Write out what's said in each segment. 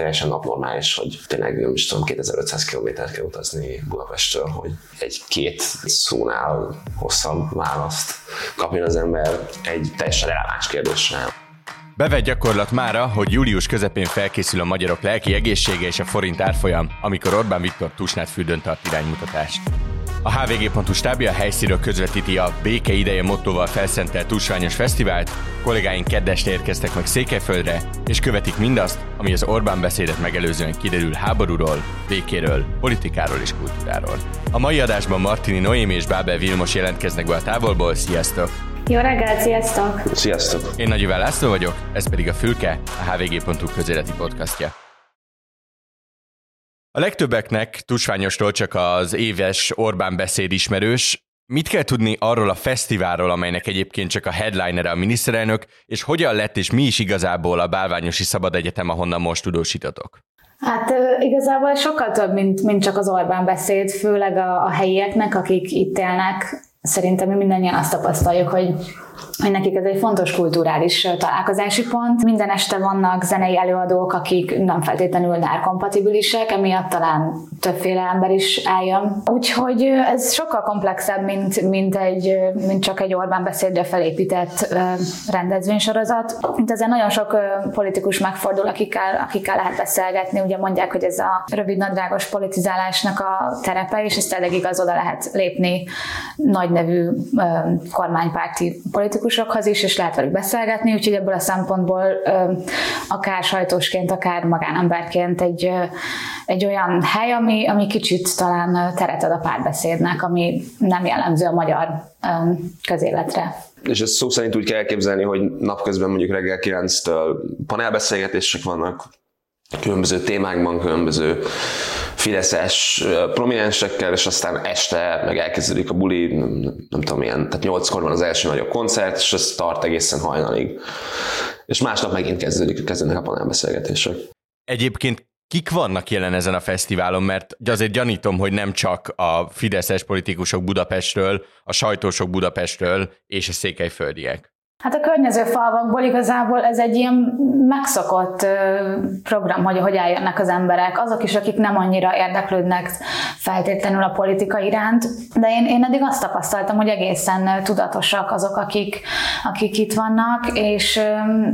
teljesen abnormális, hogy tényleg nem is tudom, 2500 kilométert kell utazni Budapestről, hogy egy-két szónál hosszabb választ kapjon az ember egy teljesen releváns kérdésre. Bevett gyakorlat mára, hogy július közepén felkészül a magyarok lelki egészsége és a forint árfolyam, amikor Orbán Viktor Tusnát fürdön tart iránymutatást. A hvg.hu stábja helyszínről közvetíti a Béke ideje mottoval felszentelt Tusványos Fesztivált, kollégáink keddeste érkeztek meg Székelyföldre, és követik mindazt, ami az Orbán beszédet megelőzően kiderül háborúról, békéről, politikáról és kultúráról. A mai adásban Martini Noémi és Bábel Vilmos jelentkeznek be a távolból, sziasztok! Jó reggelt, sziasztok! Sziasztok! Én Nagy László vagyok, ez pedig a Fülke, a hvg.hu közéleti podcastja. A legtöbbeknek tusványostól csak az éves Orbán beszéd ismerős. Mit kell tudni arról a fesztiválról, amelynek egyébként csak a headliner a miniszterelnök, és hogyan lett és mi is igazából a Bálványosi Szabad Egyetem, ahonnan most tudósítotok? Hát igazából sokkal több, mint, mint csak az Orbán beszéd, főleg a, a helyieknek, akik itt élnek. Szerintem mi mindannyian azt tapasztaljuk, hogy hogy nekik ez egy fontos kulturális találkozási pont. Minden este vannak zenei előadók, akik nem feltétlenül nárkompatibilisek, emiatt talán többféle ember is eljön. Úgyhogy ez sokkal komplexebb, mint, mint, egy, mint csak egy Orbán beszédre felépített rendezvénysorozat. Mint ezen nagyon sok politikus megfordul, akikkel, akikkel lehet beszélgetni. Ugye mondják, hogy ez a rövid nadrágos politizálásnak a terepe, és ezt elég igaz oda lehet lépni nagy nevű kormánypárti politikusokhoz is, és lehet velük beszélgetni, úgyhogy ebből a szempontból akár sajtósként, akár magánemberként egy, egy olyan hely, ami, ami kicsit talán teret ad a párbeszédnek, ami nem jellemző a magyar közéletre. És ezt szó szerint úgy kell elképzelni, hogy napközben mondjuk reggel 9-től panelbeszélgetések vannak, különböző témákban, különböző fideszes prominensekkel, és aztán este meg elkezdődik a buli, nem, nem tudom milyen, tehát nyolckor van az első nagyobb koncert, és ez tart egészen hajnalig. És másnap megint kezdődik, kezdődnek a panelbeszélgetések. Egyébként kik vannak jelen ezen a fesztiválon, mert azért gyanítom, hogy nem csak a fideszes politikusok Budapestről, a sajtósok Budapestről és a székelyföldiek. Hát a környező falvakból igazából ez egy ilyen megszokott program, hogy hogy eljönnek az emberek, azok is, akik nem annyira érdeklődnek feltétlenül a politika iránt, de én, én eddig azt tapasztaltam, hogy egészen tudatosak azok, akik, akik itt vannak, és,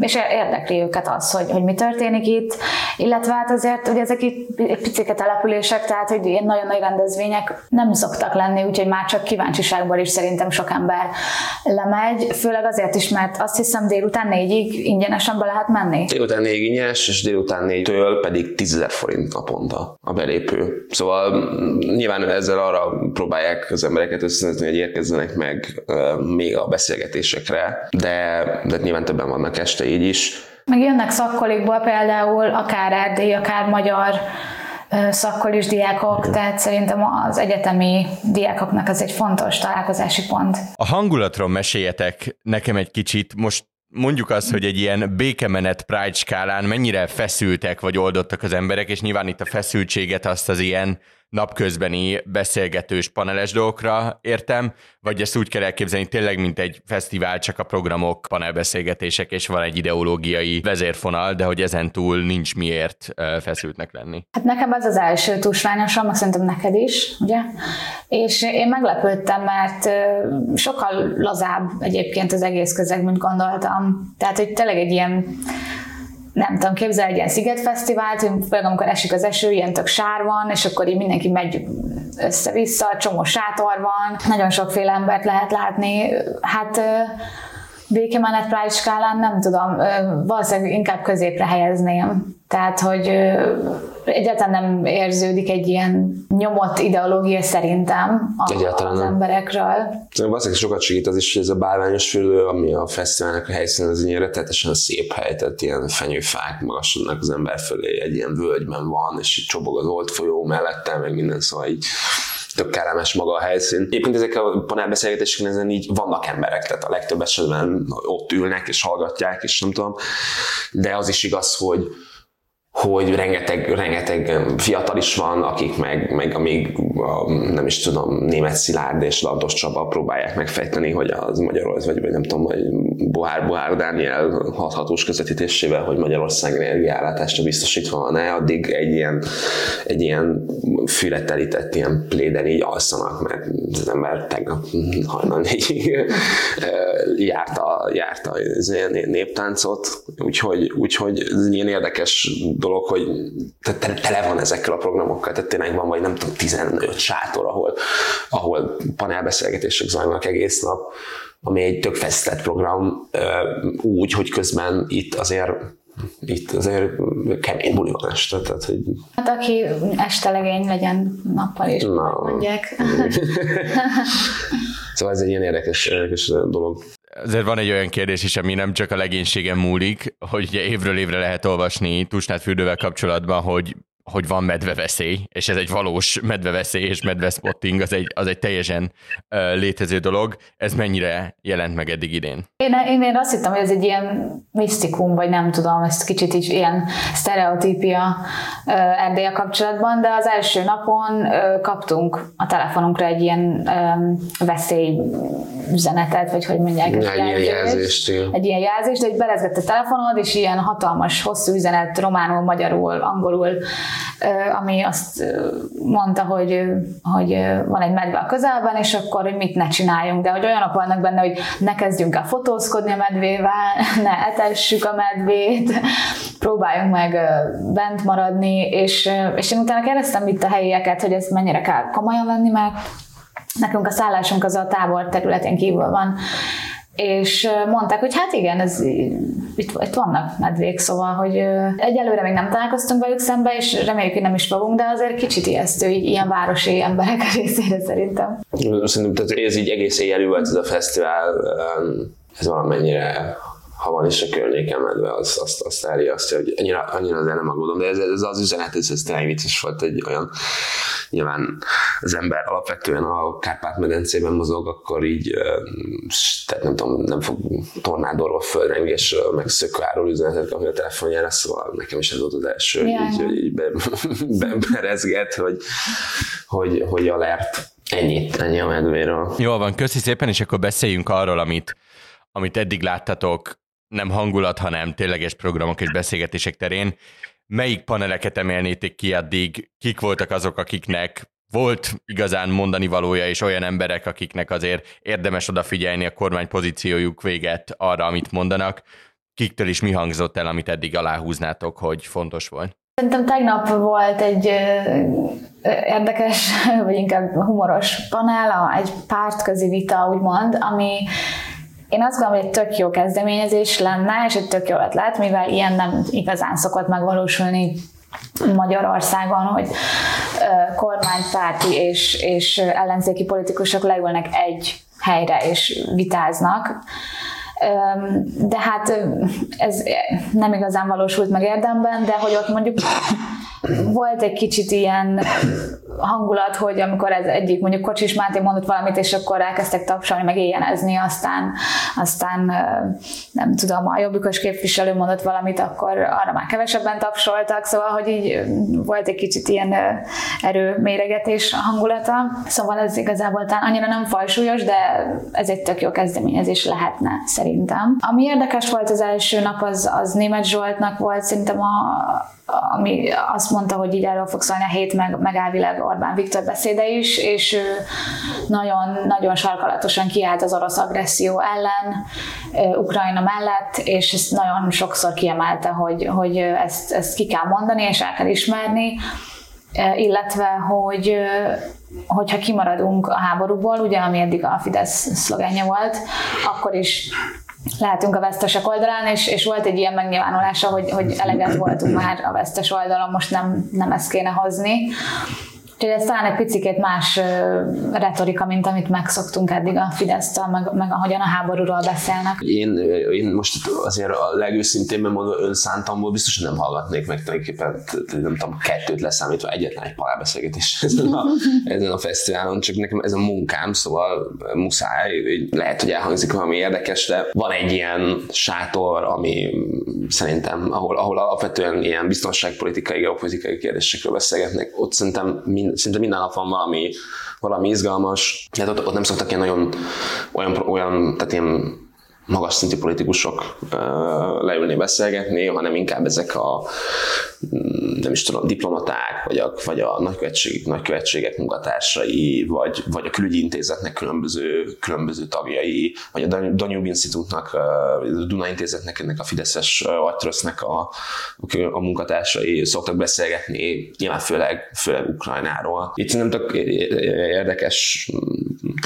és érdekli őket az, hogy, hogy mi történik itt, illetve hát azért, hogy ezek itt picike települések, tehát hogy ilyen nagyon nagy rendezvények nem szoktak lenni, úgyhogy már csak kíváncsiságból is szerintem sok ember lemegy, főleg azért is, mert azt hiszem délután négyig ingyenesen be lehet menni. Délután négy ingyenes, és délután négytől pedig 10 forint naponta a belépő. Szóval nyilván ezzel arra próbálják az embereket összezni, hogy érkezzenek meg még a beszélgetésekre, de, de nyilván többen vannak este így is. Meg jönnek szakkolikból például, akár erdély, akár magyar szakkolis diákok, tehát szerintem az egyetemi diákoknak ez egy fontos találkozási pont. A hangulatról meséljetek nekem egy kicsit, most mondjuk azt, hogy egy ilyen békemenet Pride skálán mennyire feszültek vagy oldottak az emberek, és nyilván itt a feszültséget azt az ilyen napközbeni beszélgetős paneles dolgokra értem, vagy ezt úgy kell elképzelni tényleg, mint egy fesztivál, csak a programok, panelbeszélgetések, és van egy ideológiai vezérfonal, de hogy ezen túl nincs miért feszültnek lenni. Hát nekem ez az első tusványosom, szerintem neked is, ugye? És én meglepődtem, mert sokkal lazább egyébként az egész közeg, mint gondoltam. Tehát, hogy tényleg egy ilyen nem tudom, képzel egy ilyen szigetfesztivált, például amikor esik az eső, ilyen tök sár van, és akkor így mindenki megy össze-vissza, csomó sátor van, nagyon sokféle embert lehet látni. Hát békemenet Pride skálán nem tudom, valószínűleg inkább középre helyezném. Tehát, hogy egyáltalán nem érződik egy ilyen nyomott ideológia szerintem egyáltalán az nem. emberekről. Valószínűleg sokat segít az is, hogy ez a bálványos fülő, ami a fesztiválnak a helyszínen az ilyen rettetesen szép hely, tehát ilyen fenyőfák magasodnak az ember fölé, egy ilyen völgyben van, és csobog az old folyó mellettem, meg minden, szóval így tök kellemes maga a helyszín. Egyébként ezek a panelbeszélgetéseken ezen így vannak emberek, tehát a legtöbb esetben ott ülnek és hallgatják, és nem tudom, de az is igaz, hogy hogy rengeteg, rengeteg fiatal is van, akik meg, meg amíg nem is tudom, német Szilárd és Lantos Csaba próbálják megfejteni, hogy az Magyarország, vagy nem tudom, hogy Bohár, Bohár Dániel hathatós közvetítésével, hogy Magyarország energiállátásra biztosítva van-e, addig egy ilyen, egy ilyen fületelített ilyen pléden így alszanak, mert az ember tegnap hajnal négyig járta, járta az ilyen néptáncot, úgyhogy, úgyhogy ez ilyen érdekes dolog, hogy tele van ezekkel a programokkal, tehát tényleg van vagy nem tudom 15 sátor, ahol, ahol panelbeszélgetések zajlanak egész nap, ami egy tök fesztett program, úgy, hogy közben itt azért itt azért kemény buli van este. Tehát, hogy... Hát aki este legény legyen nappal is, Na. mondják. szóval ez egy ilyen érdekes, érdekes dolog. Azért van egy olyan kérdés is, ami nem csak a legénységen múlik, hogy ugye évről évre lehet olvasni Tusnát fürdővel kapcsolatban, hogy hogy van medveveszély, és ez egy valós medveveszély és medvespotting, az egy, az egy teljesen uh, létező dolog. Ez mennyire jelent meg eddig idén? Én, én, én azt hittem, hogy ez egy ilyen misztikum, vagy nem tudom, ez kicsit is ilyen sztereotípia uh, Erdélye kapcsolatban, de az első napon uh, kaptunk a telefonunkra egy ilyen um, veszély üzenetet, vagy hogy mondják, egy ilyen jelzést. Egy ilyen jelzést, de egy belezgett a telefonod, és ilyen hatalmas, hosszú üzenet románul, magyarul, angolul ami azt mondta, hogy, hogy van egy medve a közelben, és akkor, hogy mit ne csináljunk, de hogy olyanok vannak benne, hogy ne kezdjünk el fotózkodni a medvével, ne etessük a medvét, próbáljunk meg bent maradni, és, és én utána kérdeztem itt a helyieket, hogy ezt mennyire kell komolyan venni, mert nekünk a szállásunk az a tábor területén kívül van, és mondták, hogy hát igen, ez, itt, itt vannak medvék, szóval, hogy egyelőre még nem találkoztunk velük szembe, és reméljük, hogy nem is fogunk, de azért kicsit ijesztő, így ilyen városi emberek részére szerintem. Szerintem tehát ez így egész éjjel volt ez a fesztivál, ez valamennyire ha van is a környéken medve, az, azt, azt elriasztja, hogy annyira, annyira azért nem aggódom, de ez, ez az üzenet, ez, ez tényleg vicces volt egy olyan, nyilván az ember alapvetően a Kárpát-medencében mozog, akkor így, tehát nem tudom, nem fog tornádorba és meg szökváról üzenetet kapni a telefonjára, szóval nekem is ez volt az első, yeah. így, hogy így be, be, berezget, hogy, hogy, hogy alert. Ennyit, ennyi a medvéről. Jól van, köszi szépen, és akkor beszéljünk arról, amit, amit eddig láttatok nem hangulat, hanem tényleges programok és beszélgetések terén. Melyik paneleket emelnétek ki addig? Kik voltak azok, akiknek volt igazán mondani valója, és olyan emberek, akiknek azért érdemes odafigyelni a kormány pozíciójuk véget arra, amit mondanak. Kiktől is mi hangzott el, amit eddig aláhúznátok, hogy fontos volt? Szerintem tegnap volt egy érdekes, vagy inkább humoros panel, egy pártközi vita, úgymond, ami én azt gondolom, hogy egy tök jó kezdeményezés lenne, és egy tök jó ötlet, mivel ilyen nem igazán szokott megvalósulni Magyarországon, hogy kormánypárti és, és ellenzéki politikusok leülnek egy helyre és vitáznak. De hát ez nem igazán valósult meg érdemben, de hogy ott mondjuk volt egy kicsit ilyen hangulat, hogy amikor ez egyik mondjuk Kocsis Máté mondott valamit, és akkor elkezdtek tapsolni, meg éjjenezni, aztán, aztán nem tudom, a jobbikos képviselő mondott valamit, akkor arra már kevesebben tapsoltak, szóval, hogy így volt egy kicsit ilyen erőméregetés hangulata. Szóval ez igazából talán annyira nem fajsúlyos, de ez egy tök jó kezdeményezés lehetne szerintem. Ami érdekes volt az első nap, az, az Német Zsoltnak volt szerintem a, ami azt mondta, hogy így erről fog szólni a hét, meg, meg elvileg Orbán Viktor beszéde is, és nagyon, nagyon sarkalatosan kiállt az orosz agresszió ellen, Ukrajna mellett, és ezt nagyon sokszor kiemelte, hogy, hogy ezt, ezt ki kell mondani, és el kell ismerni, illetve, hogy hogyha kimaradunk a háborúból, ugye ami eddig a Fidesz szlogenje volt, akkor is lehetünk a vesztesek oldalán, és, és volt egy ilyen megnyilvánulása, hogy, hogy eleget voltunk már a vesztes oldalon, most nem, nem ezt kéne hozni. Úgyhogy ez talán egy picit más retorika, mint amit megszoktunk eddig a fidesz meg, meg ahogyan a háborúról beszélnek. Én, én most azért a legőszintébben mondom, önszántamból biztos, hogy nem hallgatnék meg tulajdonképpen, nem tudom, kettőt leszámítva egyetlen egy palábeszélgetés ezen a, ezen a fesztiválon, csak nekem ez a munkám, szóval muszáj, lehet, hogy elhangzik valami érdekes, de van egy ilyen sátor, ami szerintem, ahol, ahol alapvetően ilyen biztonságpolitikai, geopolitikai kérdésekről beszélgetnek, ott szerintem mind, szinte minden nap van valami, valami izgalmas. Hát ott, ott nem szoktak ilyen nagyon olyan, olyan tehát ilyen magas szintű politikusok leülni beszélgetni, hanem inkább ezek a nem is tudom, diplomaták, vagy a, vagy a nagykövetség, nagykövetségek munkatársai, vagy, vagy a külügyi intézetnek különböző, különböző tagjai, vagy a Danube Institute-nak, a Duna Intézetnek, ennek a Fideszes agytrösznek a, a munkatársai szoktak beszélgetni, nyilván főleg, főleg Ukrajnáról. Itt nem tök érdekes,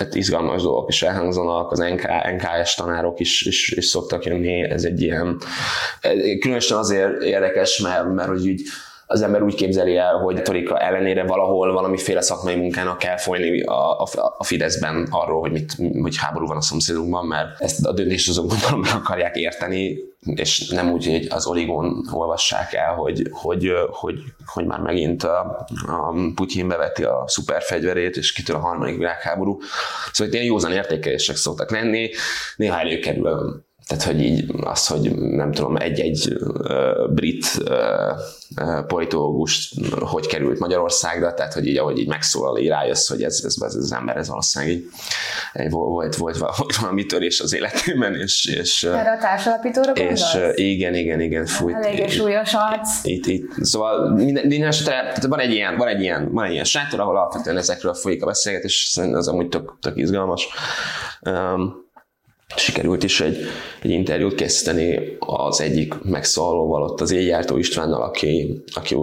tehát izgalmas dolgok is elhangzanak, az NK, NKS tanárok is, is, is szoktak jönni, ez egy ilyen, különösen azért érdekes, mert, mert hogy úgy az ember úgy képzeli el, hogy retorika ellenére valahol valamiféle szakmai munkának kell folyni a, a, a Fideszben arról, hogy, mit, hogy háború van a szomszédunkban, mert ezt a döntést azok gondolom meg akarják érteni, és nem úgy, hogy az Oligón olvassák el, hogy, hogy, hogy, hogy már megint a, a Putyin beveti a szuperfegyverét, és kitől a harmadik világháború. Szóval ilyen józan értékelések szoktak lenni, néha előkerül tehát, hogy így az, hogy nem tudom, egy-egy uh, brit uh, politológus hogy került Magyarországra, tehát, hogy így, ahogy így megszólal, így rájössz, hogy ez, ez, ez az ember, ez valószínűleg így, egy, volt, volt, volt valami törés az életében, és... és Erre a társalapítóra És uh, igen, igen, igen, fújt. Elég súlyos arc. Itt, itt, szóval minden, minden esetre, van egy ilyen, van egy ilyen, van egy ilyen sátor, ahol alapvetően ezekről folyik a beszélgetés, és az amúgy tök, tök izgalmas. Um, sikerült is egy, egy interjút készíteni az egyik megszólalóval, ott az Éjjártó Istvánnal, aki, aki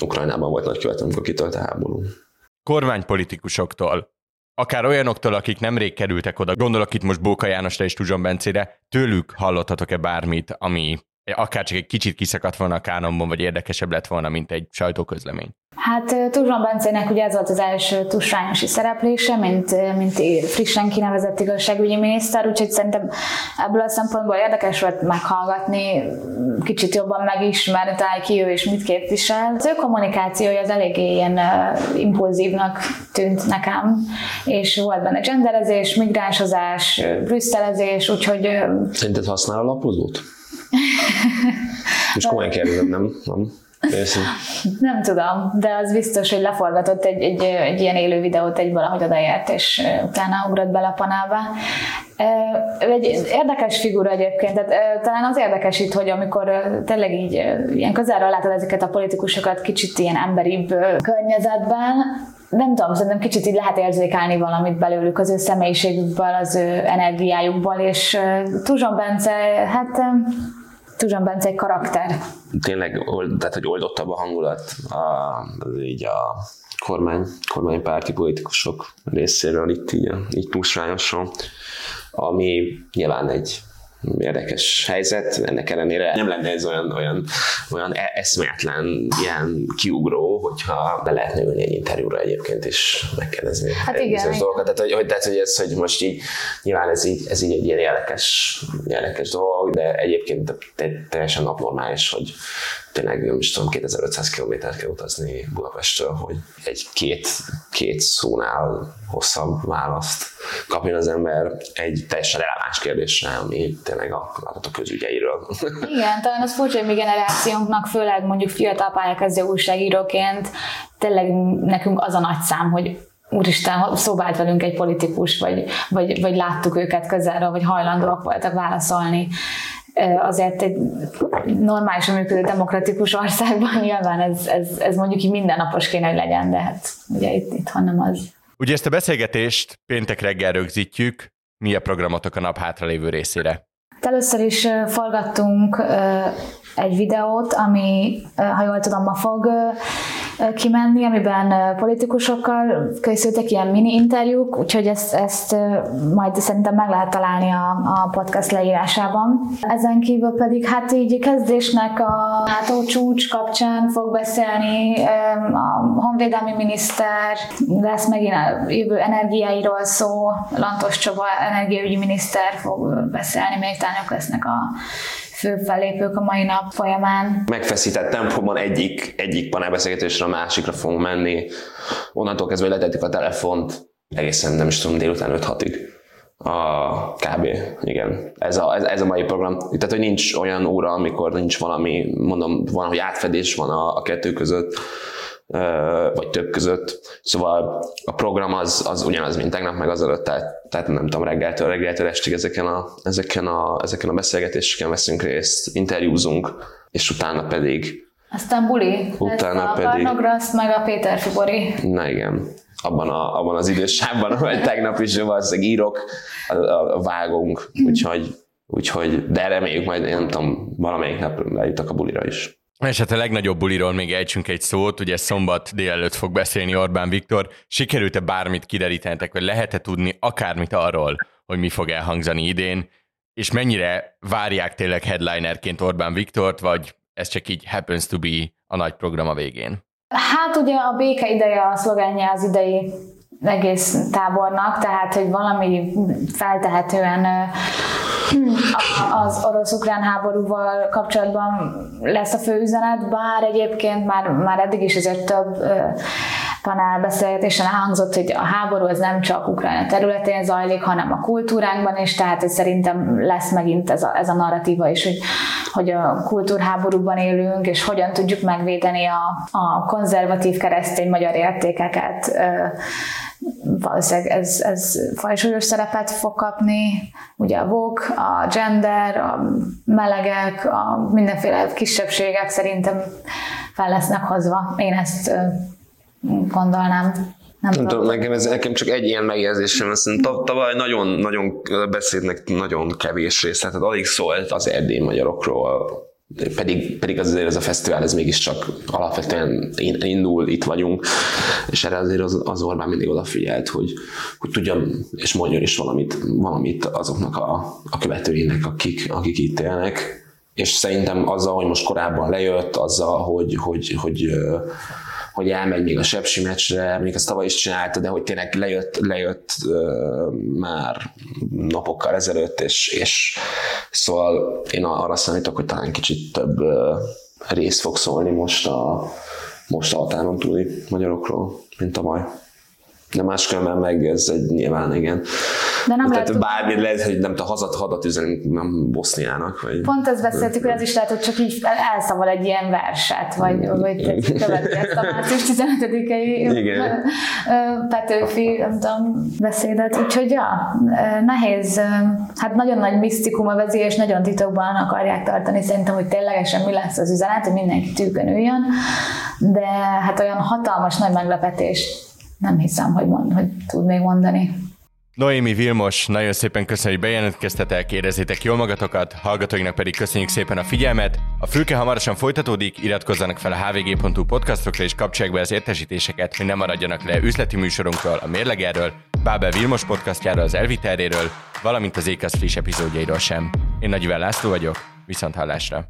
Ukrajnában volt nagykövet, amikor kitölt a háború. Kormánypolitikusoktól, akár olyanoktól, akik nemrég kerültek oda, gondolok itt most Bóka Jánosra és Tuzson Bencére, tőlük hallottatok-e bármit, ami akár csak egy kicsit kiszakadt volna a kánonban, vagy érdekesebb lett volna, mint egy sajtóközlemény? Hát Tuzson Bencének ugye ez volt az első tusványosi szereplése, mint, mint frissen kinevezett igazságügyi miniszter, úgyhogy szerintem ebből a szempontból érdekes volt meghallgatni, kicsit jobban megismerni, talán ki ő és mit képvisel. Az ő kommunikációja az eléggé ilyen impulzívnak tűnt nekem, és volt benne genderezés, migránsozás, brüsszelezés, úgyhogy... Szerinted használ a lapozót? Most komolyan kérdezem, nem? nem? Nem tudom, de az biztos, hogy leforgatott egy, egy, egy ilyen élő videót, egy valahogy odaért, és utána ugrott bele a panába. Egy érdekes figura egyébként, tehát talán az érdekes itt, hogy amikor tényleg így ilyen közelről látod ezeket a politikusokat kicsit ilyen emberibb környezetben, nem tudom, szerintem kicsit így lehet érzékelni valamit belőlük, az ő személyiségükből, az ő energiájukból, és Tuzson Bence, hát Tuzsan Bence egy karakter. Tényleg, tehát hogy oldottabb a hangulat, a, így a kormány, kormánypárti politikusok részéről itt így, így túlsányosan, ami nyilván egy érdekes helyzet, ennek ellenére nem lenne ez olyan, olyan, olyan e- eszméletlen ilyen kiugró, hogyha be lehetne ülni egy interjúra egyébként is megkérdezni hát igen, bizonyos dolgokat. Tehát hogy, tehát, hogy ez, hogy most így, nyilván ez így, ez így egy ilyen érdekes, érdekes dolog, de egyébként teljesen napnormális, hogy tényleg, nem is tudom, 2500 kilométert kell utazni Budapestről, hogy egy két, két szónál hosszabb választ kapjon az ember egy teljesen releváns kérdésre, ami tényleg a adatok közügyeiről. Igen, talán az furcsa, hogy mi generációnknak, főleg mondjuk fiatal pályakezdő újságíróként, tényleg nekünk az a nagy szám, hogy úristen, szobált velünk egy politikus, vagy, vagy, vagy láttuk őket közelről, vagy hajlandóak voltak válaszolni azért egy normálisan működő demokratikus országban nyilván ez, ez, ez mondjuk így mindennapos kéne, hogy legyen, de hát ugye itt, itthon nem az. Ugye ezt a beszélgetést péntek reggel rögzítjük, mi a programotok a nap hátralévő részére? Először is forgattunk egy videót, ami, ha jól tudom, ma fog kimenni, amiben politikusokkal készültek ilyen mini interjúk, úgyhogy ezt, ezt majd szerintem meg lehet találni a, a podcast leírásában. Ezen kívül pedig hát így kezdésnek a NATO csúcs kapcsán fog beszélni a honvédelmi miniszter, lesz megint a jövő energiáiról szó, Lantos Csaba energiaügyi miniszter fog beszélni, még lesznek a fő fellépők a mai nap folyamán. Megfeszített tempóban egyik, egyik panelbeszélgetésre a másikra fogunk menni. Onnantól kezdve letettük a telefont, egészen nem is tudom, délután 5-6-ig. A kb. Igen. Ez a, ez, ez a mai program. Tehát, hogy nincs olyan óra, amikor nincs valami, mondom, van, hogy átfedés van a, a kettő között vagy több között. Szóval a program az, az ugyanaz, mint tegnap, meg azelőtt, tehát, tehát nem tudom, reggeltől, reggeltől estig ezeken a, ezeken, a, ezeken a beszélgetéseken veszünk részt, interjúzunk, és utána pedig aztán buli, utána lesz a pedig... Barnograszt, meg a Péter Fibori. Na igen, abban, a, abban az idősávban, ahol tegnap is valószínűleg írok, a, a, a vágunk, úgyhogy, úgyhogy, de reméljük majd, én nem tudom, valamelyik nap lejutok a bulira is. És hát a legnagyobb buliról még ejtsünk egy szót, ugye szombat délelőtt fog beszélni Orbán Viktor. Sikerült-e bármit kiderítenetek, vagy lehet-e tudni akármit arról, hogy mi fog elhangzani idén, és mennyire várják tényleg headlinerként Orbán Viktort, vagy ez csak így happens to be a nagy program a végén? Hát ugye a béke ideje a szlogenje az idei egész tábornak, tehát hogy valami feltehetően az orosz-ukrán háborúval kapcsolatban lesz a fő üzenet, bár egyébként már, már eddig is azért több panelbeszélgetésen elhangzott, hogy a háború az nem csak Ukrajna területén zajlik, hanem a kultúránkban is, tehát hogy szerintem lesz megint ez a, ez a narratíva is, hogy, hogy a kultúrháborúban élünk, és hogyan tudjuk megvédeni a, a konzervatív keresztény magyar értékeket valószínűleg ez, ez fajsúlyos szerepet fog kapni, ugye a vok, a gender, a melegek, a mindenféle kisebbségek szerintem fel lesznek hozva. Én ezt gondolnám. Nem, nem tudom, nekem, ez, nekem csak egy ilyen megjegyzésem, azt tavaly nagyon, nagyon beszédnek nagyon kevés rész, tehát alig szólt az erdély magyarokról, pedig, pedig azért ez a fesztivál, ez mégiscsak alapvetően indul, itt vagyunk, és erre azért az, az Orbán mindig odafigyelt, hogy, hogy tudjam, és mondjon is valamit, valamit azoknak a, a követőinek, akik, akik itt élnek, és szerintem azzal, hogy most korábban lejött, azzal, hogy, hogy, hogy, hogy hogy elmegy még a Sepsi meccsre, még ezt tavaly is csinálta, de hogy tényleg lejött, lejött már napokkal ezelőtt, és, és szóval én arra számítok, hogy talán kicsit több rész fog szólni most a, most a határon túli magyarokról, mint tavaly de máskülönben meg ez egy nyilván igen. De nem Tehát lehet, bármi lehet, hogy nem tudom, hazat hadat üzenünk nem Boszniának. Vagy... Pont ezt beszéltük, hogy az is lehet, hogy csak így elszaval egy ilyen verset, vagy, vagy követi ezt a március 15-i Petőfi, nem tudom, beszédet. Úgyhogy ja, nehéz, hát nagyon nagy misztikum a vezi, és nagyon titokban akarják tartani szerintem, hogy ténylegesen mi lesz az üzenet, hogy mindenki tűkön üljön, de hát olyan hatalmas nagy meglepetés nem hiszem, hogy, mond, hogy tud még mondani. Noémi Vilmos, nagyon szépen köszönjük, hogy bejelentkeztetek, érezzétek jól magatokat, hallgatóinknak pedig köszönjük szépen a figyelmet. A fülke hamarosan folytatódik, iratkozzanak fel a hvg.hu podcastokra és kapcsolják be az értesítéseket, hogy ne maradjanak le üzleti műsorunkról, a Mérlegerről, Bábel Vilmos podcastjáról, az Elviteréről, valamint az Ékasz friss epizódjairól sem. Én Nagy László vagyok, viszont hallásra.